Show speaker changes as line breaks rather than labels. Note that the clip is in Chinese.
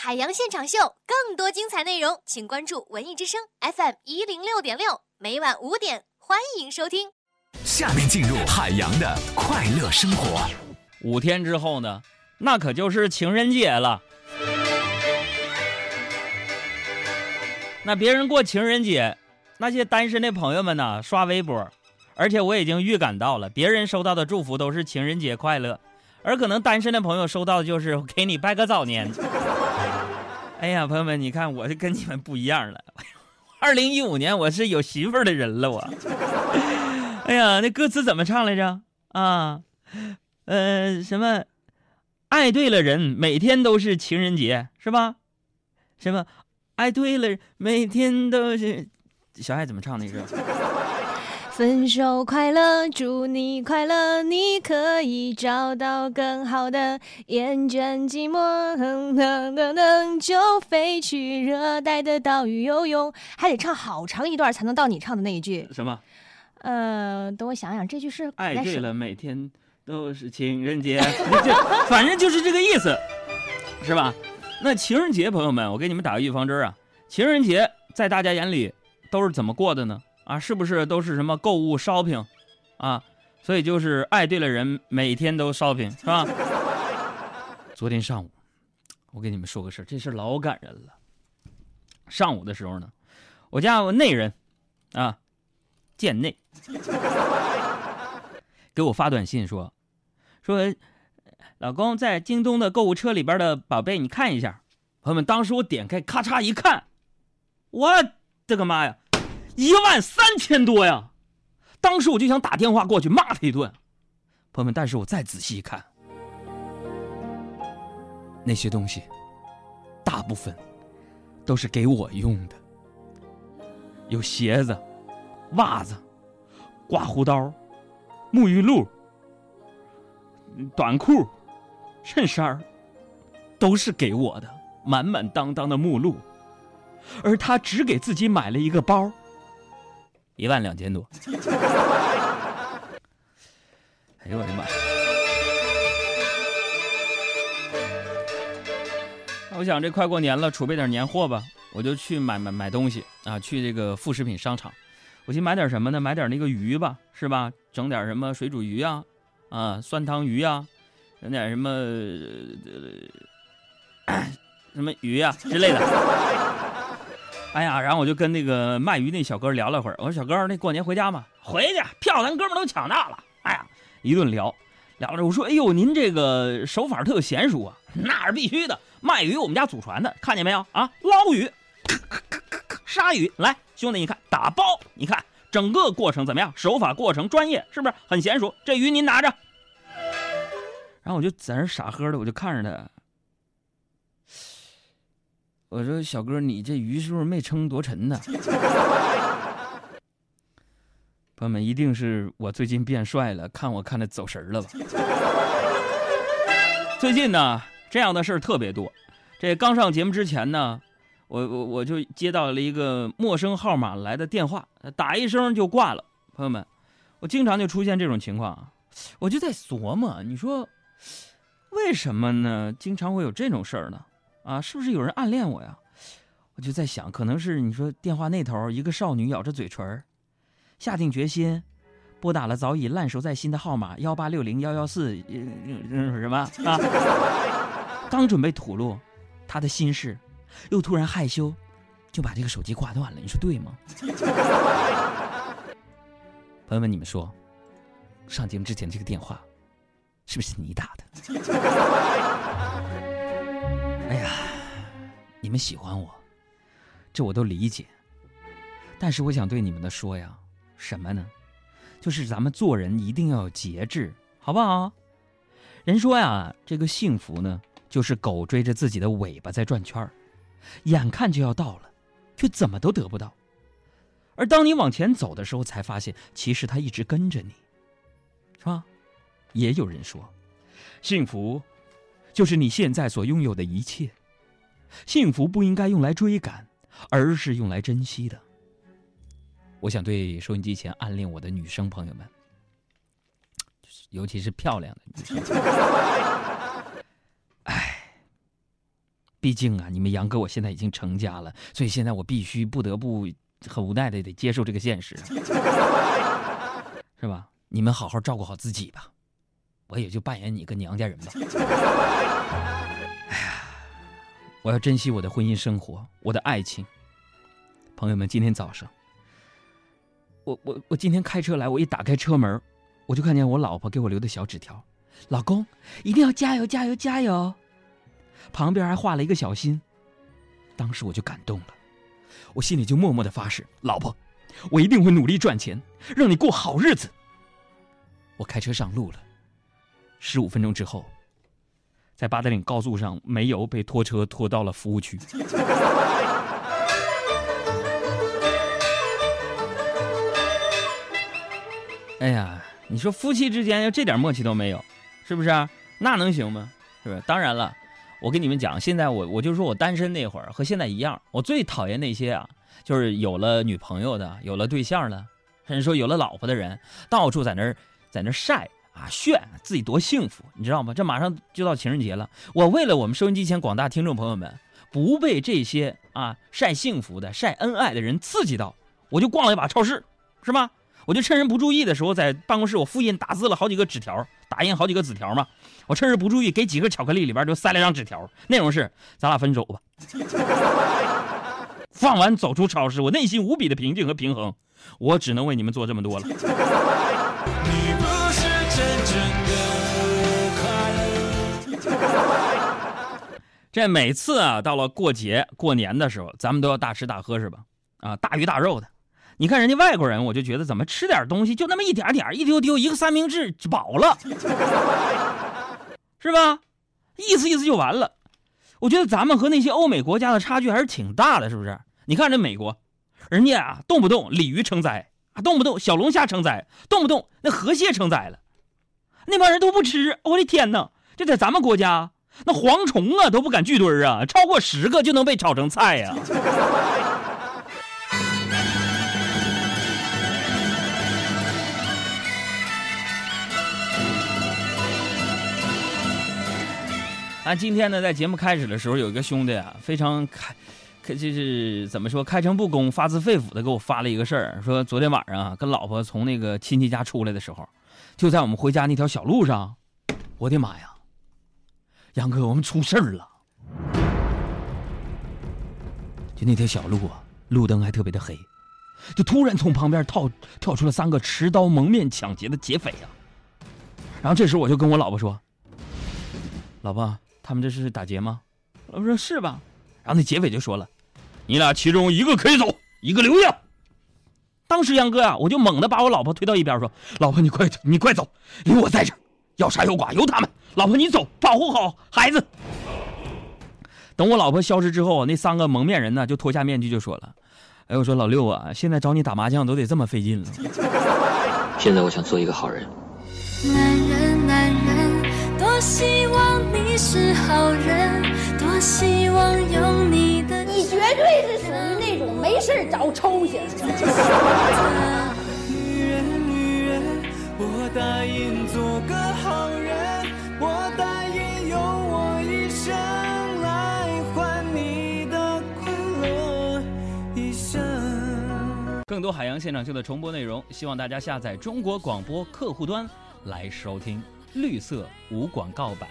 海洋现场秀，更多精彩内容，请关注文艺之声 FM 一零六点六，每晚五点，欢迎收听。
下面进入海洋的快乐生活。
五天之后呢，那可就是情人节了。那别人过情人节，那些单身的朋友们呢，刷微博，而且我已经预感到了，别人收到的祝福都是情人节快乐，而可能单身的朋友收到的就是给你拜个早年。哎呀，朋友们，你看我是跟你们不一样了。二零一五年我是有媳妇儿的人了，我。哎呀，那歌词怎么唱来着？啊，呃，什么？爱对了人，每天都是情人节，是吧？什么？爱对了，每天都是。小爱怎么唱那个？
分手快乐，祝你快乐，你可以找到更好的。厌倦寂寞，哼哼哼哼，就飞去热带的岛屿游泳。还得唱好长一段才能到你唱的那一句。
什么？
呃，等我想想，这句是
爱对了，每天都是情人节，反正就是这个意思，是吧？那情人节，朋友们，我给你们打个预防针啊！情人节在大家眼里都是怎么过的呢？啊，是不是都是什么购物 shopping，啊，所以就是爱对了人，每天都 shopping，是吧？昨天上午，我跟你们说个事这事老感人了。上午的时候呢，我家我内人，啊，贱内，给我发短信说，说，老公在京东的购物车里边的宝贝，你看一下。朋友们，当时我点开，咔嚓一看，我的个妈呀！一万三千多呀！当时我就想打电话过去骂他一顿，朋友们。但是我再仔细一看，那些东西大部分都是给我用的，有鞋子、袜子、刮胡刀、沐浴露、短裤、衬衫都是给我的，满满当当的目录。而他只给自己买了一个包。一万两千多，哎呦我的妈！那我想这快过年了，储备点年货吧，我就去买买买东西啊，去这个副食品商场。我去买点什么呢？买点那个鱼吧，是吧？整点什么水煮鱼啊，啊，酸汤鱼啊，整点什么 什么鱼啊之类的。哎呀，然后我就跟那个卖鱼那小哥聊了会儿。我说：“小哥，那过年回家吗？”回去，票咱哥们都抢到了。哎呀，一顿聊，聊着我说：“哎呦，您这个手法特娴熟啊！那是必须的，卖鱼我们家祖传的，看见没有啊？捞鱼，杀鱼，来，兄弟，你看打包，你看整个过程怎么样？手法过程专业，是不是很娴熟？这鱼您拿着。”然后我就在那傻呵的，我就看着他。我说小哥，你这鱼是不是没称多沉呢？朋友们，一定是我最近变帅了，看我看的走神了吧？最近呢，这样的事儿特别多。这刚上节目之前呢，我我我就接到了一个陌生号码来的电话，打一声就挂了。朋友们，我经常就出现这种情况啊，我就在琢磨，你说为什么呢？经常会有这种事儿呢？啊，是不是有人暗恋我呀？我就在想，可能是你说电话那头一个少女咬着嘴唇，下定决心，拨打了早已烂熟在心的号码幺八六零幺幺四，什么啊？刚准备吐露他的心事，又突然害羞，就把这个手机挂断了。你说对吗？朋友们，你们说，上节目之前这个电话，是不是你打的？你们喜欢我，这我都理解。但是我想对你们的说呀，什么呢？就是咱们做人一定要有节制，好不好？人说呀，这个幸福呢，就是狗追着自己的尾巴在转圈儿，眼看就要到了，却怎么都得不到。而当你往前走的时候，才发现其实它一直跟着你，是吧？也有人说，幸福。就是你现在所拥有的一切，幸福不应该用来追赶，而是用来珍惜的。我想对收音机前暗恋我的女生朋友们，尤其是漂亮的女生，哎，毕竟啊，你们杨哥我现在已经成家了，所以现在我必须不得不很无奈的得接受这个现实，是吧？你们好好照顾好自己吧，我也就扮演你个娘家人吧。哎呀，我要珍惜我的婚姻生活，我的爱情。朋友们，今天早上，我我我今天开车来，我一打开车门，我就看见我老婆给我留的小纸条：“老公，一定要加油加油加油！”旁边还画了一个小心。当时我就感动了，我心里就默默的发誓：“老婆，我一定会努力赚钱，让你过好日子。”我开车上路了，十五分钟之后，在八达岭高速上，煤油被拖车拖到了服务区。哎呀，你说夫妻之间要这点默契都没有，是不是？那能行吗？是不是？当然了，我跟你们讲，现在我我就说我单身那会儿和现在一样，我最讨厌那些啊，就是有了女朋友的，有了对象的，甚至说有了老婆的人，到处在那儿在那儿晒啊炫自己多幸福，你知道吗？这马上就到情人节了，我为了我们收音机前广大听众朋友们不被这些啊晒幸福的、晒恩爱的人刺激到，我就逛了一把超市，是吗？我就趁人不注意的时候，在办公室我复印打字了好几个纸条，打印好几个纸条嘛。我趁人不注意，给几个巧克力里边就塞了张纸条，内容是：咱俩分手吧。放完走出超市，我内心无比的平静和平衡。我只能为你们做这么多了。这每次啊，到了过节过年的时候，咱们都要大吃大喝是吧？啊，大鱼大肉的。你看人家外国人，我就觉得怎么吃点东西就那么一点点，一丢丢一个三明治就饱了，是吧？意思意思就完了。我觉得咱们和那些欧美国家的差距还是挺大的，是不是？你看这美国，人家啊动不动鲤鱼成灾啊，动不动小龙虾成灾，动不动那河蟹成灾了，那帮人都不吃。我的天哪！这在咱们国家，那蝗虫啊都不敢聚堆啊，超过十个就能被炒成菜呀。啊，今天呢，在节目开始的时候，有一个兄弟啊，非常开，开就是怎么说，开诚布公、发自肺腑的给我发了一个事儿，说昨天晚上啊，跟老婆从那个亲戚家出来的时候，就在我们回家那条小路上，我的妈呀，杨哥，我们出事儿了！就那条小路啊，路灯还特别的黑，就突然从旁边跳跳出了三个持刀蒙面抢劫的劫匪啊！然后这时候我就跟我老婆说：“老婆。”他们这是打劫吗？老婆说是吧。然后那劫匪就说了：“你俩其中一个可以走，一个留下。”当时杨哥呀，我就猛地把我老婆推到一边，说：“老婆，你快你快走，有我在这，要杀有剐由他们。老婆你走，保护好孩子。”等我老婆消失之后，那三个蒙面人呢就脱下面具就说了：“哎，我说老六啊，现在找你打麻将都得这么费劲了。
现在我想做一个好人。”
男人，男人，多希望你是好人，多希望有你的。
你绝对是属于那种没事找抽型
我答应做个好人，我答应用我一生来换你的快乐一生。
更多海洋现场秀的重播内容，希望大家下载中国广播客户端来收听绿色无广告版。